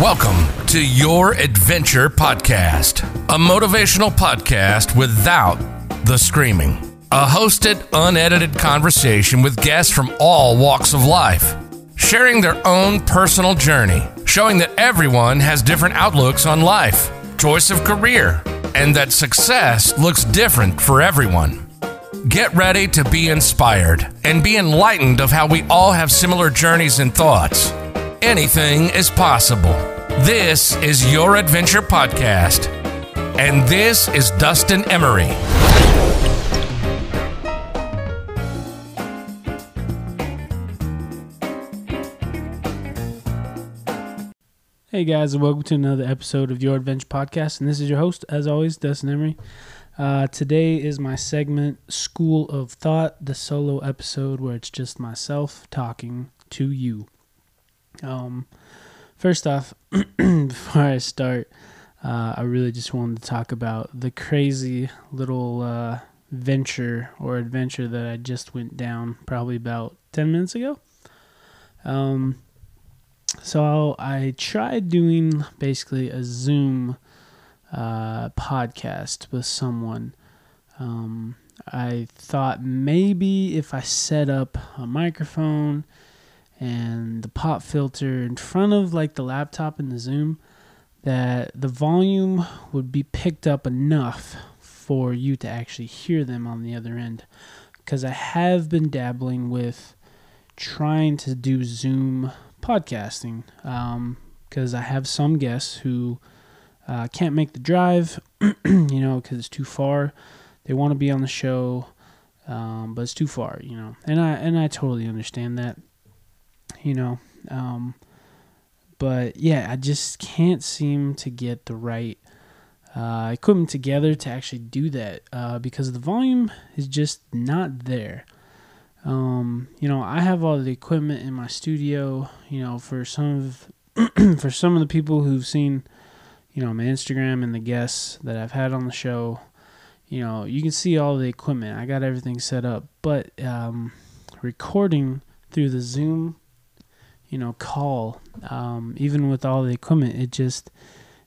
Welcome to Your Adventure Podcast, a motivational podcast without the screaming. A hosted, unedited conversation with guests from all walks of life, sharing their own personal journey, showing that everyone has different outlooks on life, choice of career, and that success looks different for everyone. Get ready to be inspired and be enlightened of how we all have similar journeys and thoughts. Anything is possible. This is Your Adventure Podcast. And this is Dustin Emery. Hey guys, and welcome to another episode of Your Adventure Podcast. And this is your host, as always, Dustin Emery. Uh, today is my segment, School of Thought, the solo episode where it's just myself talking to you. Um, first off, before I start, uh, I really just wanted to talk about the crazy little uh, venture or adventure that I just went down probably about 10 minutes ago. Um, so I tried doing basically a Zoom uh, podcast with someone. Um, I thought maybe if I set up a microphone and the pop filter in front of like the laptop in the Zoom, that the volume would be picked up enough for you to actually hear them on the other end. Because I have been dabbling with trying to do Zoom podcasting because um, I have some guests who uh, can't make the drive, you know, because it's too far. They want to be on the show, um, but it's too far, you know, and I and I totally understand that, you know, um, but yeah, I just can't seem to get the right uh, equipment together to actually do that uh, because the volume is just not there. Um, you know, I have all the equipment in my studio. You know, for some of for some of the people who've seen, you know, my Instagram and the guests that I've had on the show, you know, you can see all the equipment. I got everything set up, but um, recording through the Zoom, you know, call, um, even with all the equipment, it just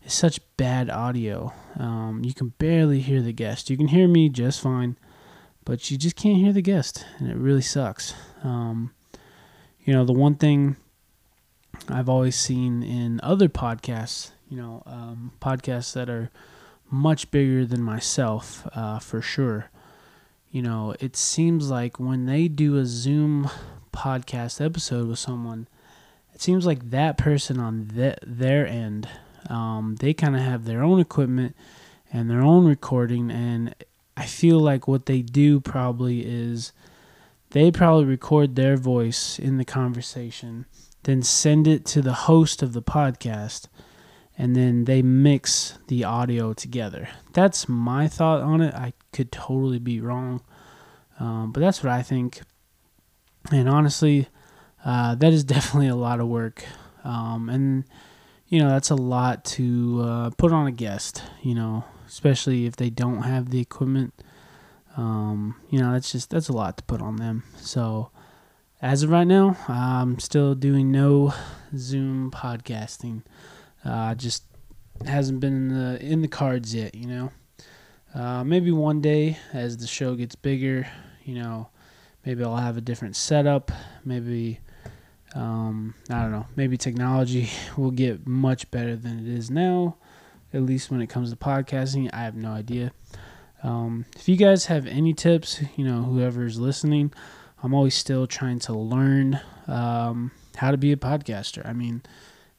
is such bad audio. Um, you can barely hear the guest. You can hear me just fine but you just can't hear the guest, and it really sucks. Um, you know, the one thing I've always seen in other podcasts, you know, um, podcasts that are much bigger than myself, uh, for sure. You know, it seems like when they do a Zoom podcast episode with someone, it seems like that person on the, their end, um, they kind of have their own equipment and their own recording, and I feel like what they do probably is they probably record their voice in the conversation, then send it to the host of the podcast, and then they mix the audio together. That's my thought on it. I could totally be wrong, um, but that's what I think. And honestly, uh, that is definitely a lot of work. Um, and, you know, that's a lot to uh, put on a guest, you know, especially if they don't have the equipment. Um, you know, that's just that's a lot to put on them. So as of right now, I'm still doing no Zoom podcasting. Uh, just hasn't been in the in the cards yet. You know, uh, maybe one day as the show gets bigger, you know, maybe I'll have a different setup. Maybe. Um, I don't know. Maybe technology will get much better than it is now at least when it comes to podcasting. I have no idea. Um, if you guys have any tips, you know, whoever's listening, I'm always still trying to learn um, how to be a podcaster. I mean,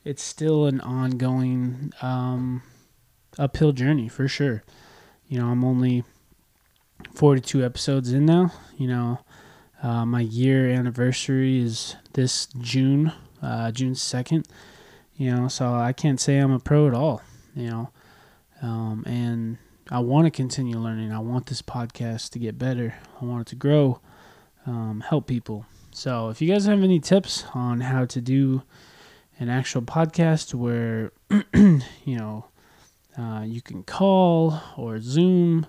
it's still an ongoing um, uphill journey for sure. You know, I'm only 42 episodes in now. You know, uh, my year anniversary is this June, uh, June 2nd. You know, so I can't say I'm a pro at all you know. Um, and I want to continue learning. I want this podcast to get better. I want it to grow, um, help people. So if you guys have any tips on how to do an actual podcast where, you know, uh, you can call or Zoom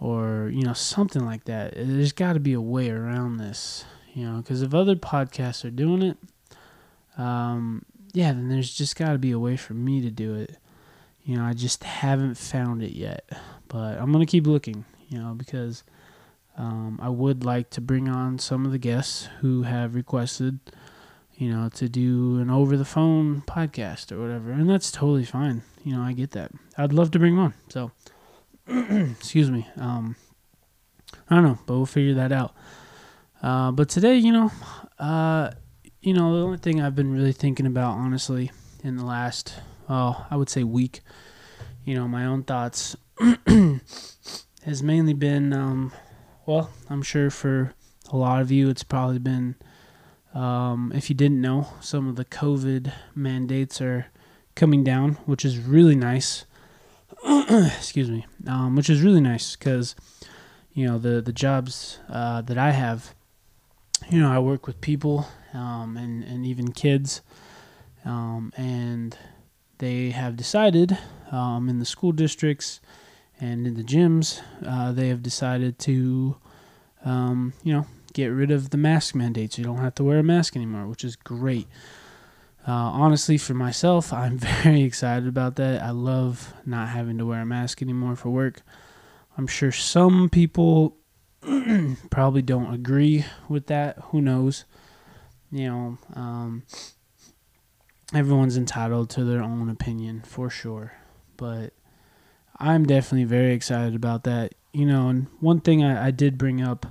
or, you know, something like that, there's got to be a way around this, you know, because if other podcasts are doing it, um, yeah, then there's just got to be a way for me to do it. You know, I just haven't found it yet, but I'm gonna keep looking. You know, because um, I would like to bring on some of the guests who have requested, you know, to do an over the phone podcast or whatever, and that's totally fine. You know, I get that. I'd love to bring on. So, excuse me. Um, I don't know, but we'll figure that out. Uh, but today, you know, uh, you know, the only thing I've been really thinking about, honestly, in the last, oh, I would say week, you know, my own thoughts, has mainly been, um, well, I'm sure for a lot of you, it's probably been, um, if you didn't know, some of the COVID mandates are coming down, which is really nice. Excuse me, um, which is really nice because, you know, the the jobs uh, that I have you know, I work with people um, and and even kids, um, and they have decided um, in the school districts and in the gyms, uh, they have decided to, um, you know, get rid of the mask mandates. You don't have to wear a mask anymore, which is great. Uh, honestly, for myself, I'm very excited about that. I love not having to wear a mask anymore for work. I'm sure some people probably don't agree with that. Who knows? You know, um, everyone's entitled to their own opinion for sure. But I'm definitely very excited about that. You know, and one thing I, I did bring up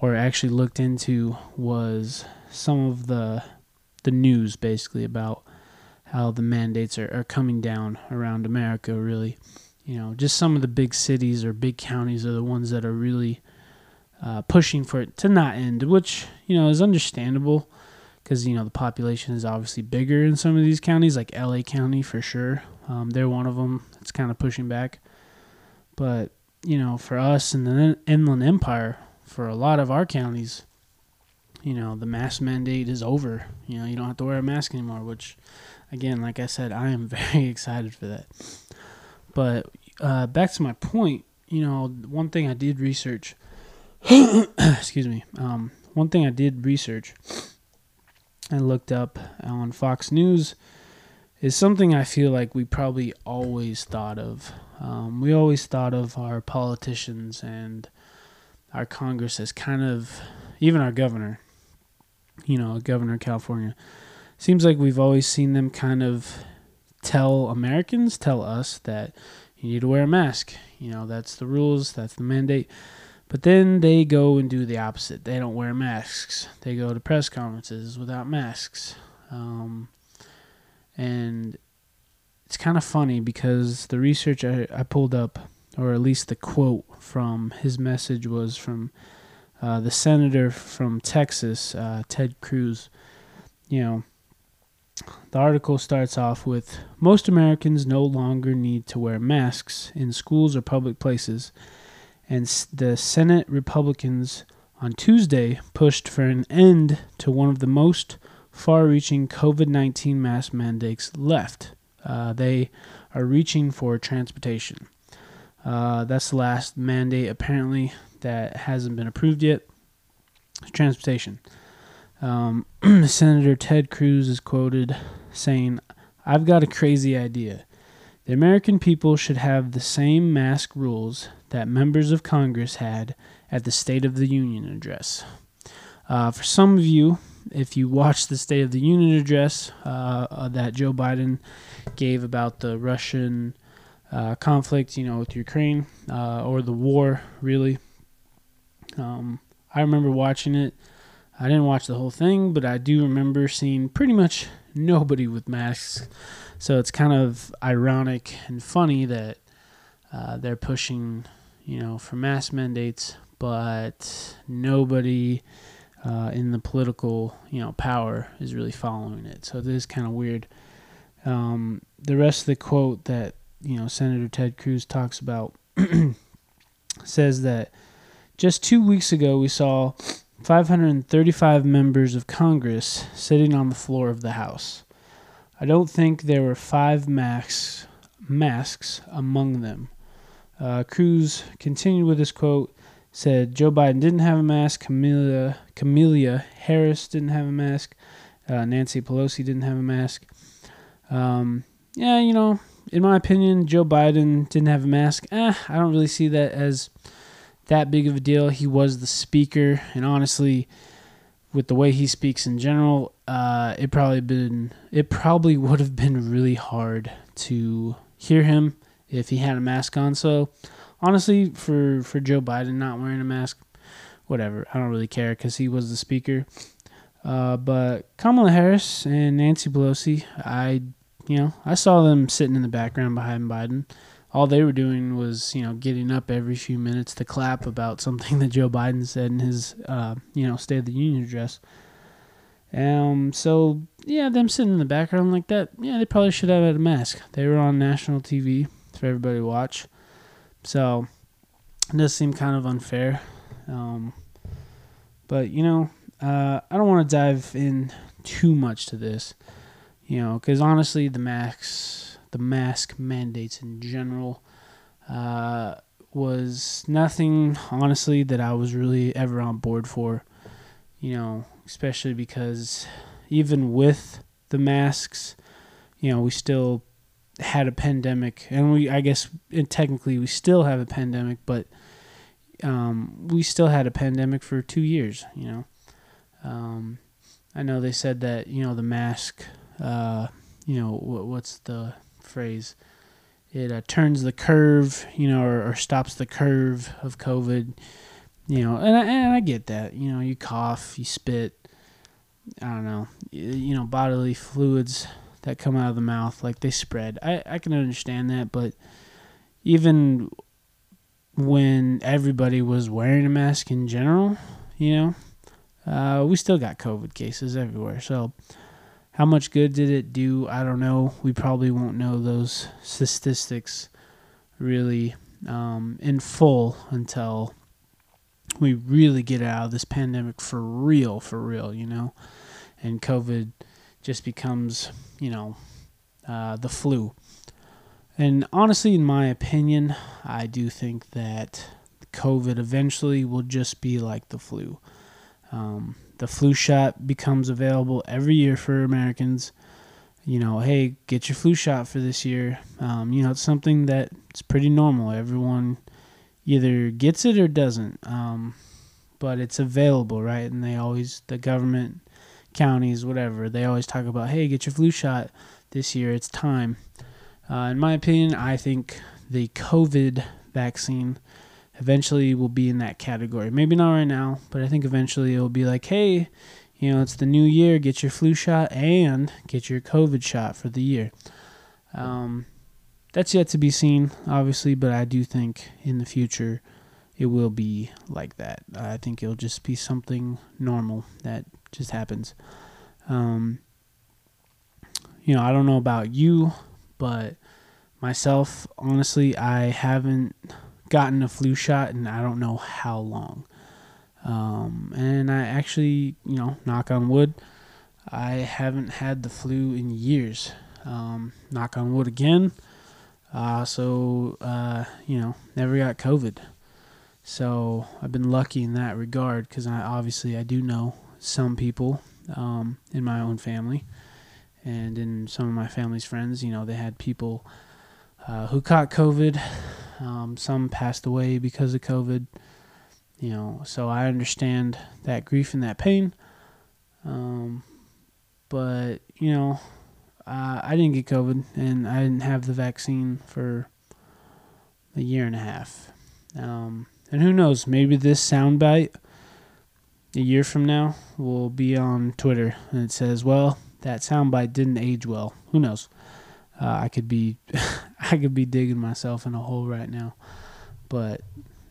or actually looked into was some of the the news basically about how the mandates are, are coming down around America really. You know, just some of the big cities or big counties are the ones that are really uh, pushing for it to not end, which you know is understandable because you know the population is obviously bigger in some of these counties, like LA County for sure. Um, they're one of them. It's kind of pushing back, but you know, for us in the Inland Empire, for a lot of our counties, you know, the mask mandate is over. You know, you don't have to wear a mask anymore, which, again, like I said, I am very excited for that. But uh, back to my point, you know, one thing I did research excuse me. Um, one thing I did research and looked up on Fox News is something I feel like we probably always thought of. Um, we always thought of our politicians and our Congress as kind of, even our governor, you know, governor of California. Seems like we've always seen them kind of tell Americans, tell us that you need to wear a mask. You know, that's the rules, that's the mandate. But then they go and do the opposite. They don't wear masks. They go to press conferences without masks. Um, and it's kind of funny because the research I, I, pulled up, or at least the quote from his message, was from uh, the senator from Texas, uh, Ted Cruz. You know, the article starts off with Most Americans no longer need to wear masks in schools or public places and the Senate Republicans on Tuesday pushed for an end to one of the most far reaching COVID 19 mask mandates left. Uh, they are reaching for transportation. Uh, that's the last mandate, apparently, that hasn't been approved yet. Transportation. Um, Senator Ted Cruz is quoted saying, I've got a crazy idea. The American people should have the same mask rules that members of Congress had at the State of the Union address. Uh, for some of you, if you watched the State of the Union address uh, uh, that Joe Biden gave about the Russian uh, conflict, you know, with Ukraine uh, or the war, really, um, I remember watching it. I didn't watch the whole thing, but I do remember seeing pretty much nobody with masks. So it's kind of ironic and funny that uh, they're pushing you know, for mask mandates, but nobody uh, in the political, you know, power is really following it. So this is kind of weird. Um, the rest of the quote that you know Senator Ted Cruz talks about says that just two weeks ago we saw 535 members of Congress sitting on the floor of the House. I don't think there were five masks masks among them. Uh, Cruz continued with his quote, said Joe Biden didn't have a mask, Camilla, Camilla Harris didn't have a mask, uh, Nancy Pelosi didn't have a mask. Um, yeah, you know, in my opinion, Joe Biden didn't have a mask. Eh, I don't really see that as that big of a deal. He was the speaker, and honestly, with the way he speaks in general, uh, it probably been it probably would have been really hard to hear him if he had a mask on. So honestly, for for Joe Biden not wearing a mask, whatever, I don't really care because he was the speaker. Uh, but Kamala Harris and Nancy Pelosi, I you know I saw them sitting in the background behind Biden. All they were doing was you know getting up every few minutes to clap about something that Joe Biden said in his uh, you know State of the Union address. Um, so yeah, them sitting in the background like that, yeah, they probably should have had a mask. They were on national TV for everybody to watch. So it does seem kind of unfair. Um, but you know, uh, I don't want to dive in too much to this, you know, because honestly, the masks, the mask mandates in general, uh, was nothing honestly that I was really ever on board for. You know, especially because even with the masks, you know, we still had a pandemic, and we I guess technically we still have a pandemic, but um, we still had a pandemic for two years. You know, um, I know they said that you know the mask, uh, you know what, what's the phrase? It uh, turns the curve, you know, or, or stops the curve of COVID. You know, and I, and I get that. You know, you cough, you spit. I don't know. You know, bodily fluids that come out of the mouth, like they spread. I, I can understand that, but even when everybody was wearing a mask in general, you know, uh, we still got COVID cases everywhere. So, how much good did it do? I don't know. We probably won't know those statistics really um, in full until we really get out of this pandemic for real, for real, you know, and COVID just becomes, you know, uh, the flu. And honestly, in my opinion, I do think that COVID eventually will just be like the flu. Um, the flu shot becomes available every year for Americans. You know, hey, get your flu shot for this year. Um, you know, it's something that's pretty normal. Everyone either gets it or doesn't. Um, but it's available, right? And they always, the government counties, whatever, they always talk about, hey, get your flu shot this year. It's time. Uh, in my opinion, I think the COVID vaccine eventually will be in that category. Maybe not right now, but I think eventually it will be like, hey, you know, it's the new year, get your flu shot and get your COVID shot for the year. Um, that's yet to be seen, obviously, but I do think in the future it will be like that. I think it'll just be something normal that just happens. Um, you know, I don't know about you, but myself, honestly, I haven't gotten a flu shot and I don't know how long. Um, and I actually, you know, knock on wood, I haven't had the flu in years. Um, knock on wood again. Uh, so, uh, you know, never got COVID. So I've been lucky in that regard because I obviously I do know some people um, in my own family and in some of my family's friends. You know, they had people uh, who caught COVID. Um, some passed away because of COVID. You know, so I understand that grief and that pain. Um, but you know, I didn't get COVID, and I didn't have the vaccine for a year and a half. Um, and who knows? Maybe this soundbite a year from now will be on Twitter and it says, "Well, that soundbite didn't age well." Who knows? Uh, I could be, I could be digging myself in a hole right now, but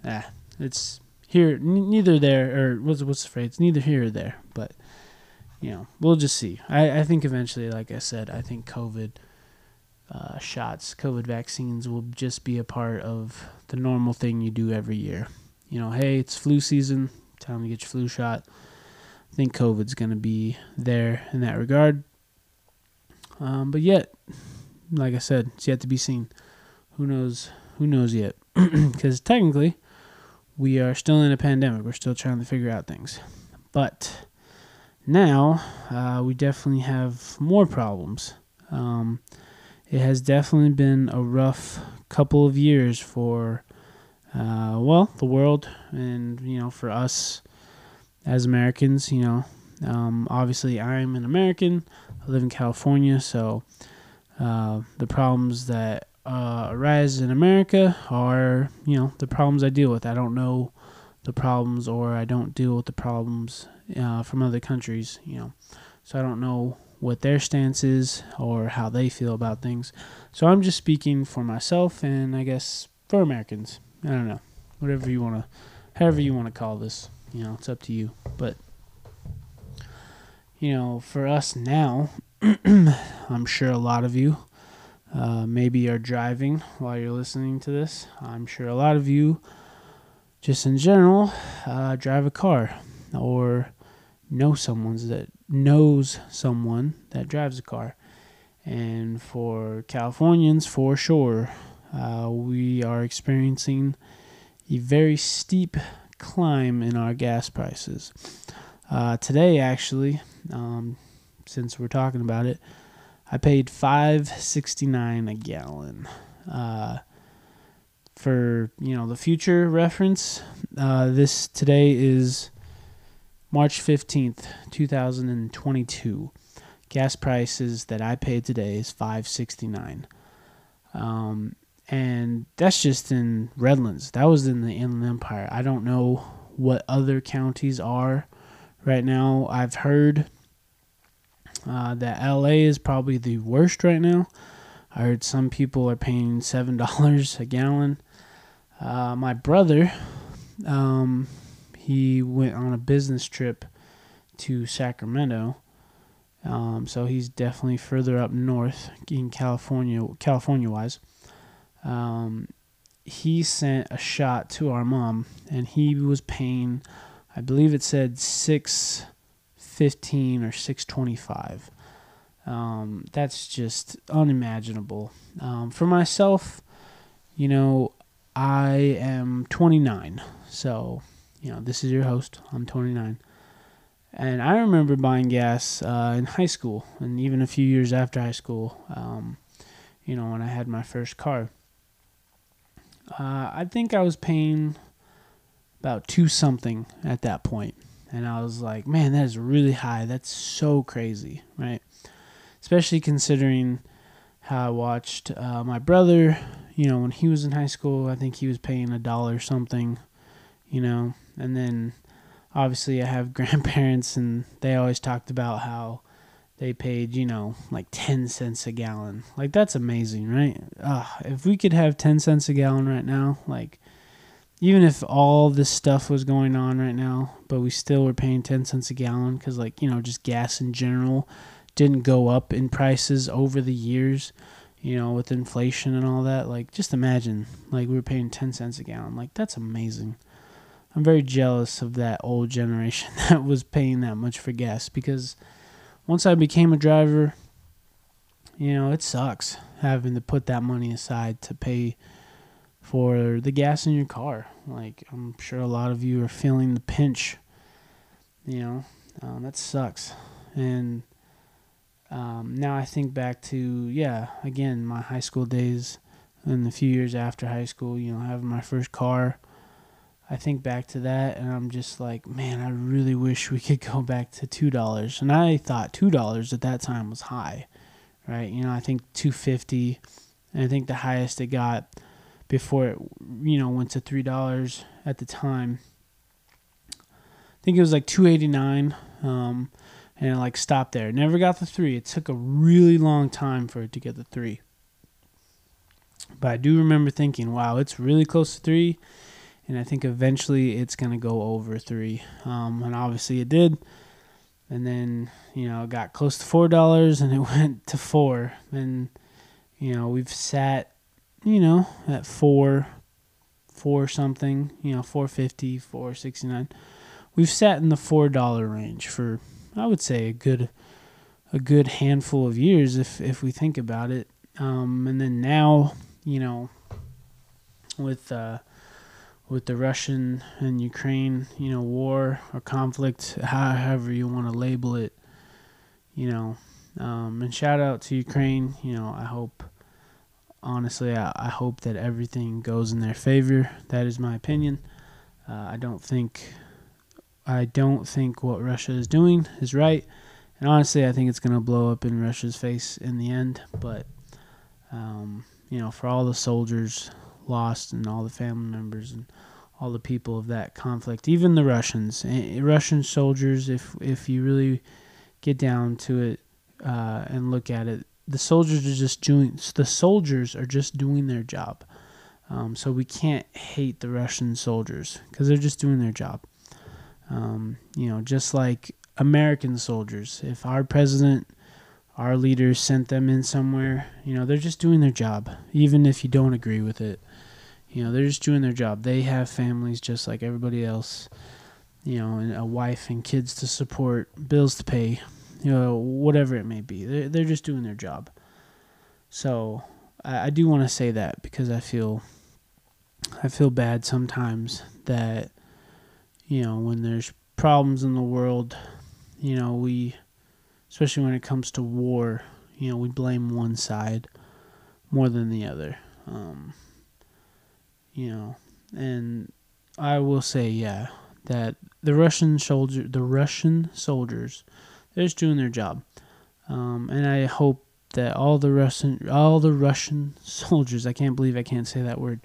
ah, it's here. N- neither there, or what's what's the phrase? Neither here or there. But you know, we'll just see. I I think eventually, like I said, I think COVID uh, shots, COVID vaccines will just be a part of the normal thing you do every year. You know, hey, it's flu season, time to get your flu shot. I think COVID's going to be there in that regard. Um, but yet, like I said, it's yet to be seen. Who knows? Who knows yet? Because technically, we are still in a pandemic. We're still trying to figure out things. But now, uh, we definitely have more problems Um, it has definitely been a rough couple of years for, uh, well, the world and, you know, for us as Americans, you know. Um, obviously, I'm an American. I live in California, so uh, the problems that uh, arise in America are, you know, the problems I deal with. I don't know the problems, or I don't deal with the problems uh, from other countries, you know. So I don't know what their stance is or how they feel about things. So I'm just speaking for myself and I guess for Americans. I don't know. Whatever you want to, however you want to call this, you know, it's up to you. But, you know, for us now, I'm sure a lot of you uh, maybe are driving while you're listening to this. I'm sure a lot of you, just in general, uh, drive a car or know someone's that knows someone that drives a car. And for Californians, for sure, uh, we are experiencing a very steep climb in our gas prices. Uh, today, actually, um, since we're talking about it, I paid five sixty nine a gallon. Uh, for you know the future reference, uh, this today is March 15th, 2022. Gas prices that I paid today is 5.69. Um, and that's just in Redlands. That was in the Inland Empire. I don't know what other counties are right now. I've heard uh, that LA is probably the worst right now. I heard some people are paying seven dollars a gallon. Uh, my brother, um, he went on a business trip to Sacramento. Um, so he's definitely further up north in California, California wise. Um, he sent a shot to our mom, and he was paying, I believe it said six fifteen or six twenty five. Um, that's just unimaginable. Um, for myself, you know, I am 29, so you know, this is your host. I'm 29. And I remember buying gas uh, in high school and even a few years after high school, um, you know, when I had my first car. Uh, I think I was paying about two something at that point. And I was like, man, that is really high. That's so crazy, right? Especially considering how I watched uh, my brother, you know, when he was in high school, I think he was paying a dollar something, you know, and then obviously I have grandparents and they always talked about how they paid, you know, like 10 cents a gallon. Like that's amazing, right? Uh, if we could have 10 cents a gallon right now, like even if all this stuff was going on right now, but we still were paying 10 cents a gallon cuz like, you know, just gas in general didn't go up in prices over the years, you know, with inflation and all that. Like just imagine like we were paying 10 cents a gallon. Like that's amazing. I'm very jealous of that old generation that was paying that much for gas because once I became a driver, you know, it sucks having to put that money aside to pay for the gas in your car. Like, I'm sure a lot of you are feeling the pinch. You know, um, that sucks. And um, now I think back to, yeah, again, my high school days and the few years after high school, you know, having my first car I think back to that and I'm just like, man, I really wish we could go back to two dollars. And I thought two dollars at that time was high, right? You know, I think two fifty, and I think the highest it got before it, you know, went to three dollars at the time. I think it was like two eighty nine, um, and it like stopped there. never got the three. It took a really long time for it to get the three. But I do remember thinking, wow, it's really close to three and I think eventually it's going to go over three. Um, and obviously it did. And then, you know, it got close to $4 and it went to four. And, you know, we've sat, you know, at four, four something, you know, 450, 469. We've sat in the $4 range for, I would say, a good, a good handful of years if, if we think about it. Um, and then now, you know, with, uh, with the Russian and Ukraine, you know, war or conflict, however you want to label it, you know, Um, and shout out to Ukraine. You know, I hope, honestly, I, I hope that everything goes in their favor. That is my opinion. Uh, I don't think, I don't think what Russia is doing is right. And honestly, I think it's going to blow up in Russia's face in the end. But, um, you know, for all the soldiers lost and all the family members and all the people of that conflict, even the Russians, eh, Russian soldiers, if if you really get down to it uh, and look at it, the soldiers are just doing the soldiers are just doing their job. Um, so we can't hate the Russian soldiers because they're just doing their job. Um, you know, just like American soldiers, if our president, our leaders sent them in somewhere, you know, they're just doing their job, even if you don't agree with it. You know, they're just doing their job. They have families just like everybody else, you know, and a wife and kids to support, bills to pay, you know, whatever it may be. They're, they're just doing their job. So I, I do want to say that because I feel I feel bad sometimes that you know when there's problems in the world, you know we, especially when it comes to war, you know we blame one side more than the other. Um, you know, and I will say, yeah, that the Russian soldier, the Russian soldiers, they're just doing their job, um, and I hope that all the Russian, all the Russian soldiers, I can't believe I can't say that word,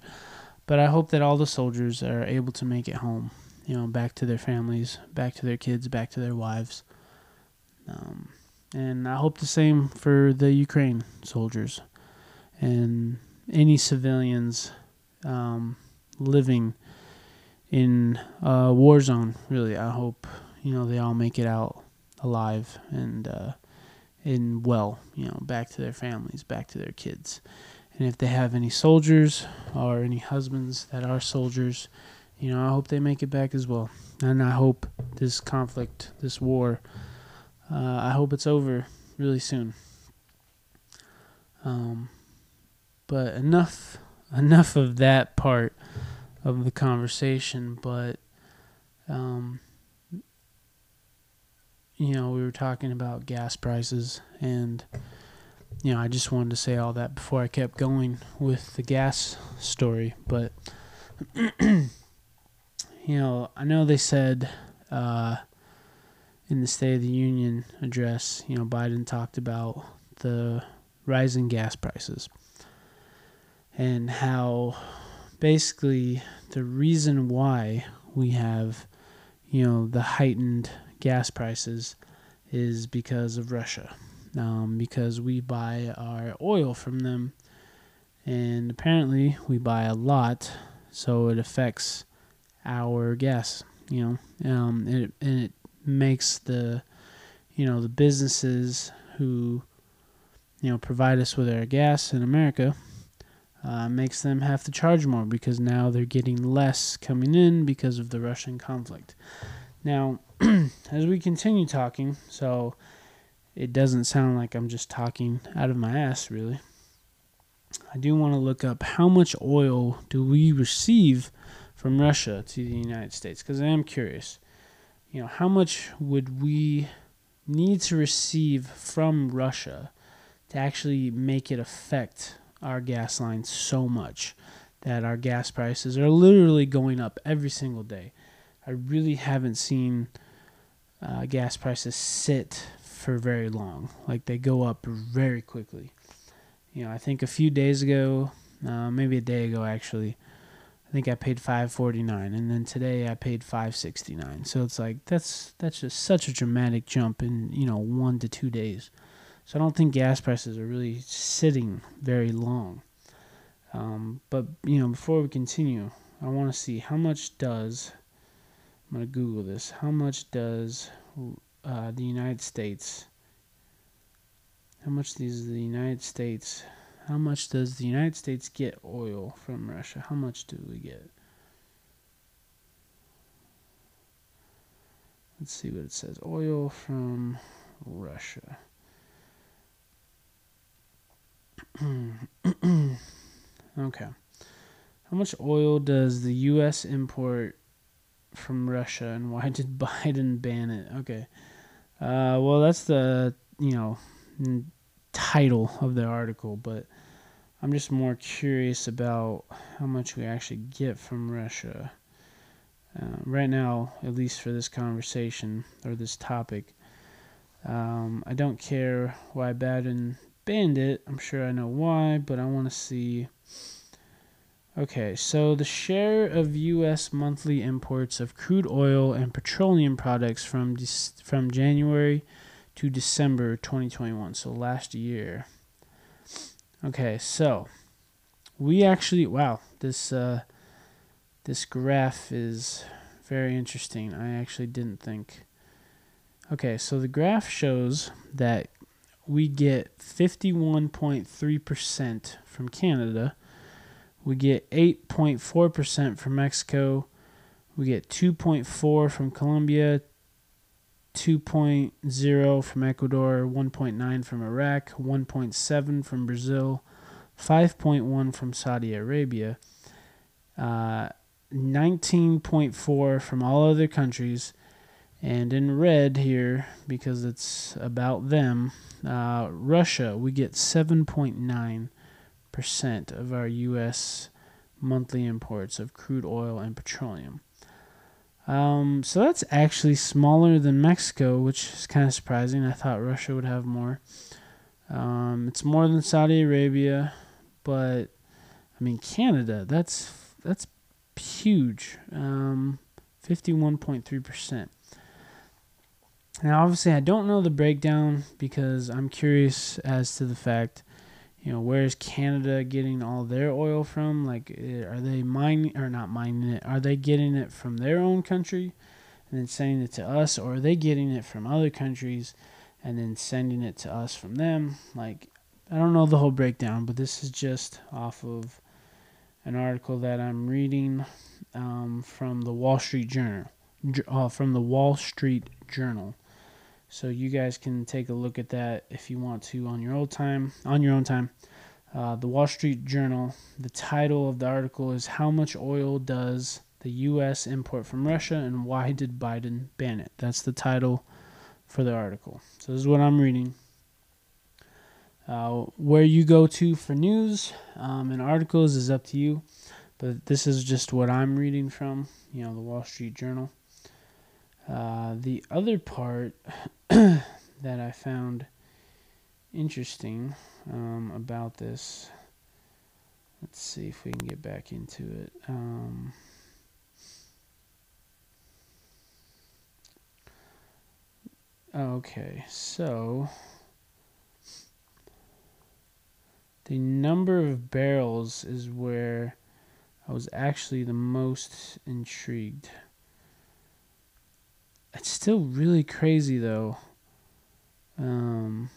but I hope that all the soldiers are able to make it home, you know, back to their families, back to their kids, back to their wives. Um, and I hope the same for the Ukraine soldiers and any civilians um, living in a war zone. Really, I hope you know they all make it out alive and uh, well. You know, back to their families, back to their kids. And if they have any soldiers or any husbands that are soldiers, you know, I hope they make it back as well. And I hope this conflict, this war, uh, I hope it's over really soon. Um, but enough enough of that part of the conversation, but um, you know, we were talking about gas prices, and you know, I just wanted to say all that before I kept going with the gas story. But you know, I know they said uh, in the State of the Union address, you know, Biden talked about the rising gas prices and how basically the reason why we have you know the heightened gas prices is because of Russia um, because we buy our oil from them and apparently we buy a lot so it affects our gas you know um, and, it, and it makes the you know the businesses who you know provide us with our gas in America uh, makes them have to charge more because now they're getting less coming in because of the Russian conflict. Now, as we continue talking, so it doesn't sound like I'm just talking out of my ass, really. I do want to look up how much oil do we receive from Russia to the United States because I am curious. You know, how much would we need to receive from Russia to actually make it affect our gas lines so much that our gas prices are literally going up every single day. I really haven't seen uh, gas prices sit for very long. Like they go up very quickly. You know, I think a few days ago, uh, maybe a day ago actually, I think I paid five forty nine, and then today I paid five sixty nine. So it's like that's that's just such a dramatic jump in you know one to two days. So I don't think gas prices are really sitting very long. Um, but you know, before we continue, I want to see how much does I'm gonna Google this. How much does uh, the United States? How much does the United States? How much does the United States get oil from Russia? How much do we get? Let's see what it says. Oil from Russia. okay. How much oil does the U.S. import from Russia, and why did Biden ban it? Okay. Uh, well, that's the you know title of the article, but I'm just more curious about how much we actually get from Russia. Uh, right now, at least for this conversation or this topic, um, I don't care why Biden banned it. I'm sure I know why, but I want to see. Okay, so the share of U.S. monthly imports of crude oil and petroleum products from from January to December 2021, so last year. Okay, so we actually wow, this uh, this graph is very interesting. I actually didn't think. Okay, so the graph shows that we get 51.3% from Canada. We get 8.4% from Mexico. We get 2.4 from Colombia, 2.0 from Ecuador, 1.9 from Iraq, 1.7 from Brazil, 5.1 from Saudi Arabia, uh, 19.4 from all other countries, and in red here, because it's about them, uh, Russia, we get 7.9% of our U.S. monthly imports of crude oil and petroleum. Um, so that's actually smaller than Mexico, which is kind of surprising. I thought Russia would have more. Um, it's more than Saudi Arabia, but I mean Canada. That's that's huge. Um, fifty-one point three percent. Now, obviously, I don't know the breakdown because I'm curious as to the fact, you know, where is Canada getting all their oil from? Like, eh, are they mining or not mining it? Are they getting it from their own country and then sending it to us, or are they getting it from other countries and then sending it to us from them? Like, I don't know the whole breakdown, but this is just off of an article that I'm reading um, from the Wall Street Journal. Uh, from the Wall Street Journal. So you guys can take a look at that if you want to on your own time. On your own time. Uh, the Wall Street Journal. The title of the article is "How much oil does the U.S. import from Russia, and why did Biden ban it?" That's the title for the article. So this is what I'm reading. Uh, where you go to for news um, and articles is up to you, but this is just what I'm reading from. You know, the Wall Street Journal. Uh, the other part that I found interesting um, about this, let's see if we can get back into it. Um, okay, so the number of barrels is where I was actually the most intrigued. It's still really crazy though. Um,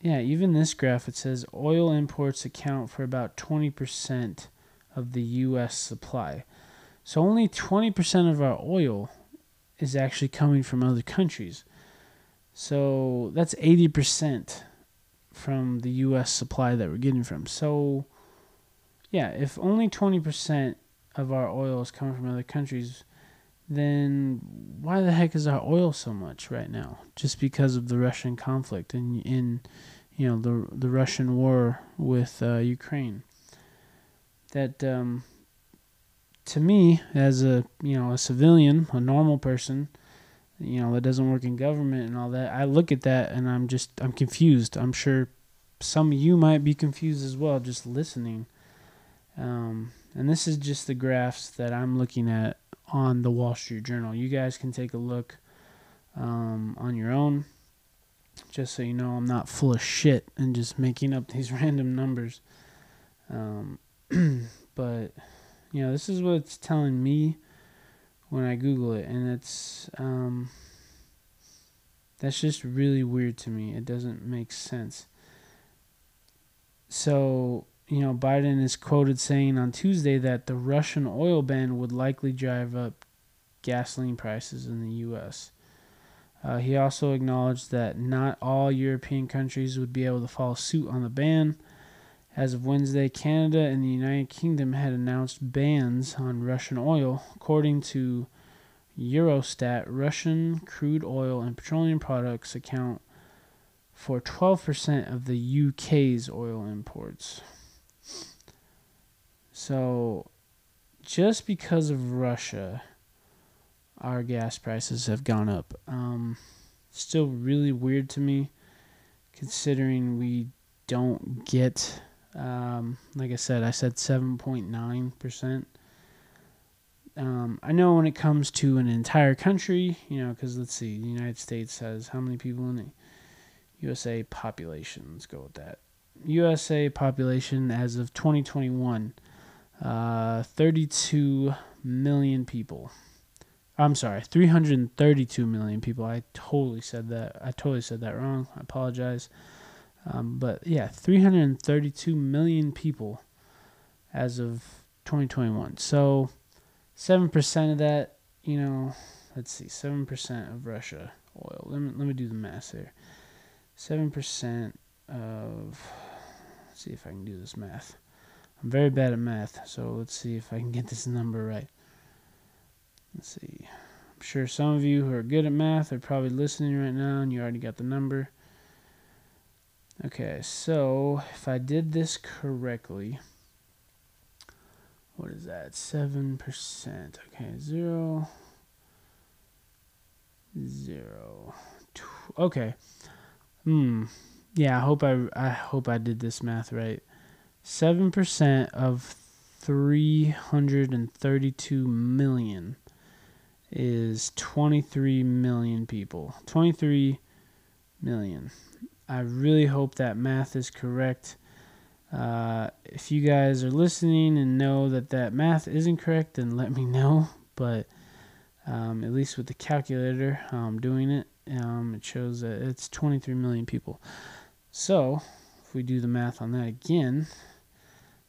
yeah, even this graph it says oil imports account for about 20% of the US supply. So only 20% of our oil is actually coming from other countries. So that's 80% from the US supply that we're getting from. So yeah, if only 20% of our oil is coming from other countries, then why the heck is our oil so much right now? Just because of the Russian conflict and in, you know, the the Russian war with uh, Ukraine. That um, to me, as a you know a civilian, a normal person, you know that doesn't work in government and all that, I look at that and I'm just I'm confused. I'm sure some of you might be confused as well, just listening. Um, and this is just the graphs that I'm looking at on the Wall Street Journal. You guys can take a look um, on your own, just so you know I'm not full of shit and just making up these random numbers. Um, but you know, this is what it's telling me when I Google it, and it's um, that's just really weird to me. It doesn't make sense. So you know, Biden is quoted saying on Tuesday that the Russian oil ban would likely drive up gasoline prices in the U.S. Uh, he also acknowledged that not all European countries would be able to follow suit on the ban. As of Wednesday, Canada and the United Kingdom had announced bans on Russian oil. According to Eurostat, Russian crude oil and petroleum products account for 12% of the UK's oil imports. So, just because of Russia, our gas prices have gone up. Um, still really weird to me, considering we don't get, um, like I said, I said 7.9%. Um, I know when it comes to an entire country, you know, because let's see, the United States has how many people in the USA population? Let's go with that. USA population as of 2021 uh, 32 million people. I'm sorry, 332 million people. I totally said that. I totally said that wrong. I apologize. Um, but yeah, 332 million people as of 2021. So 7% of that, you know, let's see, 7% of Russia oil. Let me, let me do the math here. 7% of, let's see if I can do this math. I'm very bad at math, so let's see if I can get this number right. Let's see. I'm sure some of you who are good at math are probably listening right now and you already got the number. Okay, so if I did this correctly, what is that? 7%. Okay, 0, 0. Two. Okay. Hmm. Yeah, I hope I I hope I did this math right. 7% of 332 million is 23 million people. 23 million. I really hope that math is correct. Uh, if you guys are listening and know that that math isn't correct, then let me know. But um, at least with the calculator, I'm doing it. Um, it shows that it's 23 million people. So if we do the math on that again,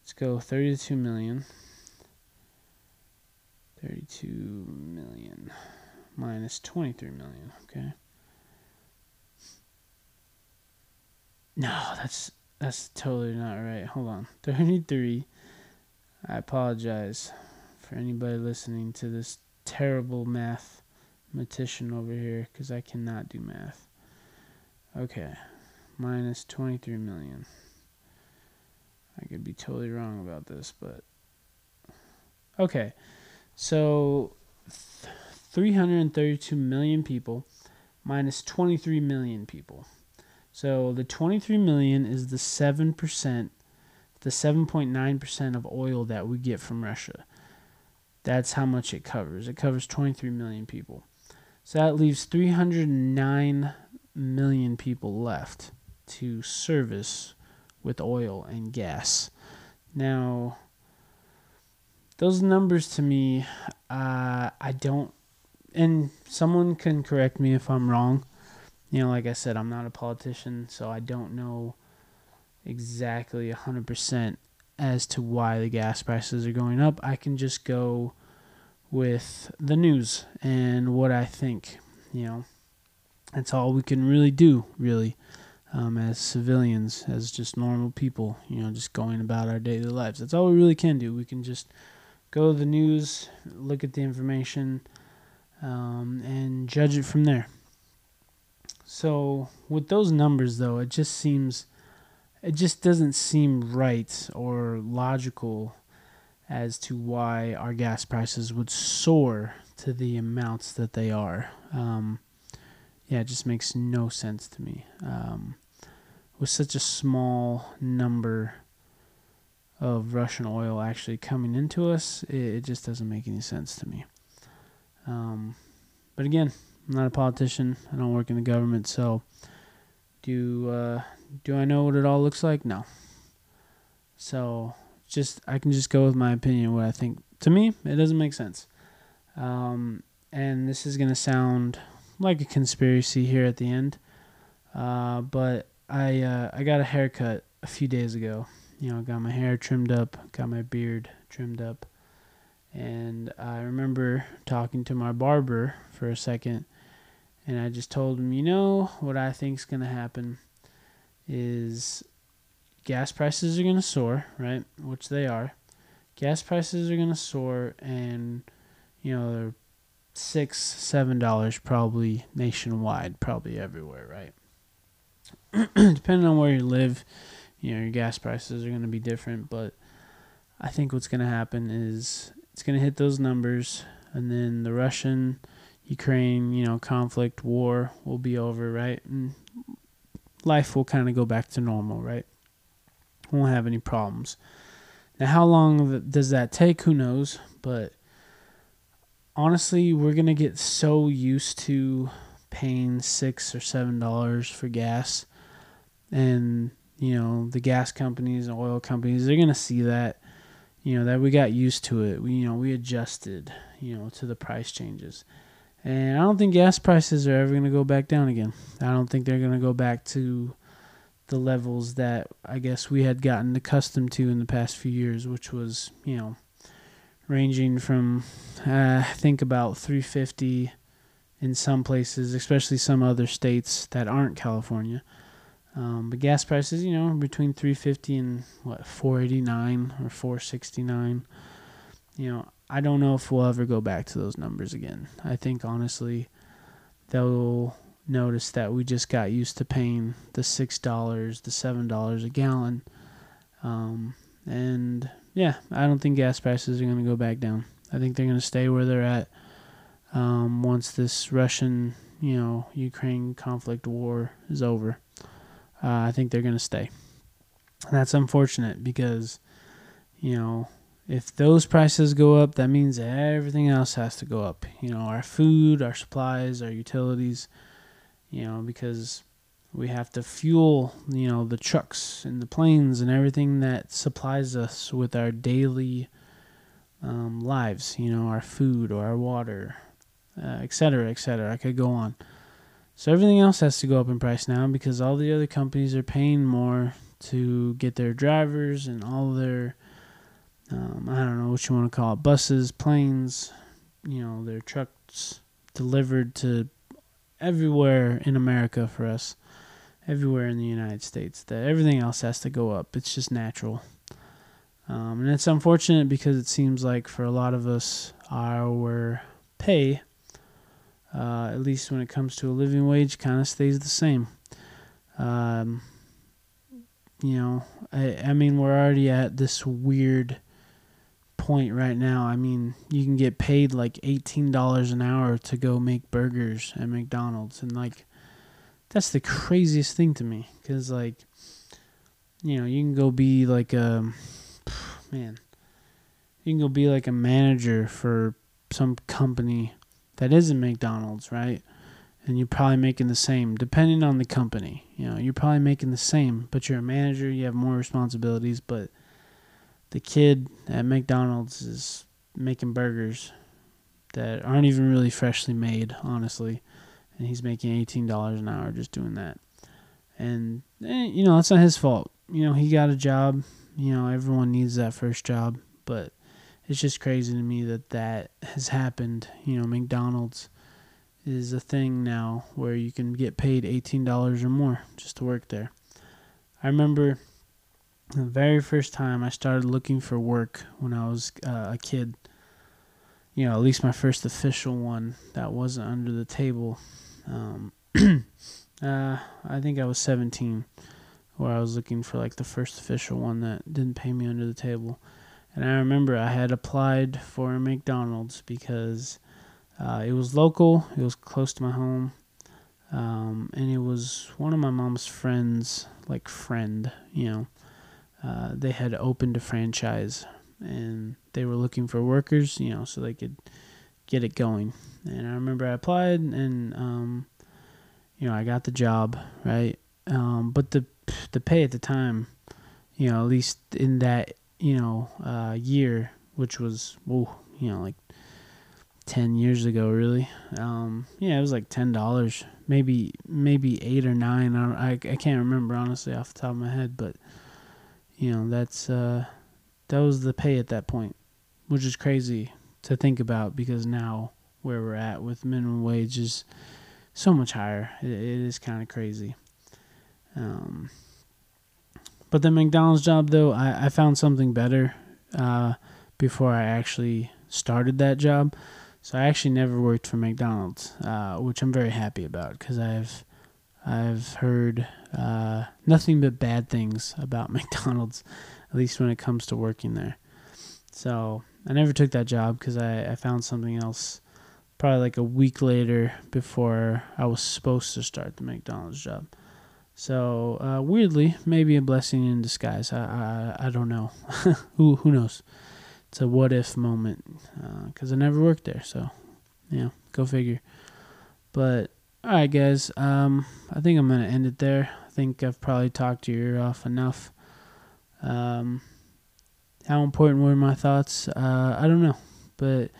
let's go 32 million. 32 million minus 23 million. Okay. No, that's that's totally not right. Hold on. 33. I apologize for anybody listening to this terrible mathematician over here because I cannot do math. Okay. Minus 23 million. I could be totally wrong about this, but. Okay. So 332 million people minus 23 million people. So the 23 million is the 7%, the 7.9% of oil that we get from Russia. That's how much it covers. It covers 23 million people. So that leaves 309 million people left to service with oil and gas. Now, those numbers to me, uh, I don't, and someone can correct me if I'm wrong you know, like I said, I'm not a politician, so I don't know exactly 100% as to why the gas prices are going up. I can just go with the news and what I think, you know. That's all we can really do, really, um, as civilians, as just normal people, you know, just going about our daily lives. That's all we really can do. We can just go to the news, look at the information, um, and judge it from there. So with those numbers though, it just seems it just doesn't seem right or logical as to why our gas prices would soar to the amounts that they are. Um, yeah, it just makes no sense to me. Um, with such a small number of Russian oil actually coming into us, it, it just doesn't make any sense to me. Um, but again, I'm not a politician. I don't work in the government, so do uh, do I know what it all looks like? No. So just I can just go with my opinion. What I think to me, it doesn't make sense. Um, and this is gonna sound like a conspiracy here at the end, uh, but I uh, I got a haircut a few days ago. You know, got my hair trimmed up, got my beard trimmed up, and I remember talking to my barber for a second and I just told him, you know, what I think is going to happen is gas prices are to soar, right? Which they are. Gas prices are to soar, and you know they're six, seven dollars probably nationwide, probably everywhere, right? depending on where you live, you know, your gas prices are going to be different. But I think what's going to happen is it's going to hit those numbers, and then the Russian, Ukraine, you know, conflict, war will be over, right? And life will kind of go back to normal, right? Won't have any problems. Now, how long does that take? Who knows? But honestly, we're gonna get so used to paying six or seven dollars for gas, and you know the gas companies and oil companies they're gonna see that, you know that we got used to it. We you know we adjusted, you know, to the price changes. And I don't think gas prices are ever to go back down again. I don't think they're to go back to the levels that I guess we had gotten accustomed to in the past few years, which was, you know, ranging from uh, I think about 350 in some places, especially some other states that aren't California. Um, but gas prices, you know, between 350 and what 489 or 469. You know, I don't know if we'll ever go back to those numbers again. I think honestly, they'll notice that we just got used to paying the six dollars, the seven dollars a gallon, um, and yeah, I don't think gas prices are going to go back down. I think they're going to stay where they're at um, once this Russian, you know, Ukraine conflict war is over. Uh, I think they're going to stay. And that's unfortunate because, you know, if those prices go up, that means everything else has to go up. You know, our food, our supplies, our utilities you know, because we have to fuel, you know, the trucks and the planes and everything that supplies us with our daily um, lives, you know, our food or our water, uh, et cetera, et. I could go on. So everything else has to go up in price now because all the other companies are paying more to get their drivers and all their, um, I don't know what you want to call it, buses, planes, you know, their trucks delivered to everywhere in America for us, everywhere in the United States. That everything else has to go up. It's just natural. Um, and it's unfortunate because it seems like for a lot of us, our pay, uh, at least when it comes to a living wage, kind of stays the same. Um, you know, I, I mean, we're already at this weird point right now. I mean, you can get paid like $18 an hour to go make burgers at McDonald's. And, like, that's the craziest thing to me. Because, like, you know, you can go be like a, um, man, you can go be like a manager for some company that isn't McDonald's, right? And you're probably making the same, depending on the company. You know, you're probably making the same, but you're a manager, you have more responsibilities, but the kid at McDonald's is making burgers that aren't even really freshly made, honestly, and he's making eighteen dollars an hour just doing that. And eh, you know that's not his fault. You know he got a job. You know everyone needs that first job, but it's just crazy to me that that has happened. You know McDonald's is a thing now where you can get paid eighteen dollars or more just to work there. I remember the very first time I started looking for work when I was uh, a kid, you know, at least my first official one that wasn't under the table. Um, uh, I think I was 17, where I was looking for like the first official one that didn't pay me under the table. And I remember I had applied for a McDonald's because uh, it was local, it was close to my home, um, and it was one of my mom's friends, like friend, you know uh, they had opened a franchise and they were looking for workers, you know, so they could get it going. And I remember I applied and, um, you know, I got the job, right? Um, but the the pay at the time, you know, at least in that you know uh, year, which was oh, you know, like ten years ago, really. Um, yeah, it was like ten dollars, maybe maybe eight or nine. I, I I can't remember honestly off the top of my head, but you know that's uh, that was the pay at that point, which is crazy to think about because now where we're at with minimum wage is so much higher. it, it is kind of crazy. Um, but the McDonald's job though, I, I found something better uh, before I actually started that job. So I actually never worked for McDonald's, uh, which I'm very happy about because I have I've heard uh, nothing but bad things about McDonald's, at least when it comes to working there. So I never took that job because I, I found something else probably like a week later before I was supposed to start the McDonald's job. So uh, weirdly, maybe a blessing in disguise. I I, I don't know. who who knows? It's a what if moment because uh, I never worked there. So yeah, go figure. But all right, guys. Um, I think I'm gonna end it there. I think I've probably talked your ear off enough. Um, how important were my thoughts? Uh, I don't know, but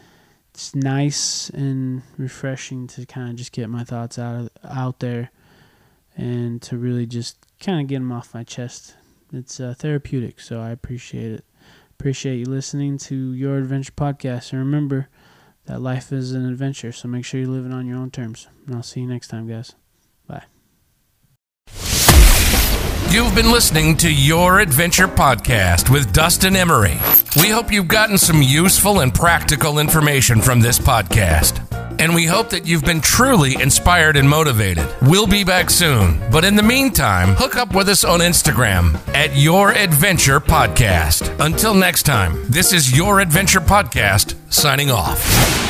it's nice and refreshing to kind of just get my thoughts out out there and to really just kind of get them off my chest. It's uh, therapeutic, so I appreciate it. Appreciate you listening to Your Adventure Podcast. And remember that life is an adventure, so make sure you live it on your own terms. And I'll see you next time, guys. You've been listening to Your Adventure Podcast with Dustin Emery. We hope you've gotten some useful and practical information from this podcast and we hope that you've been truly inspired and motivated. We'll be back soon, but in the meantime, hook up with us on Instagram at Your Adventure Podcast. Until next time, this is Your Adventure Podcast signing off.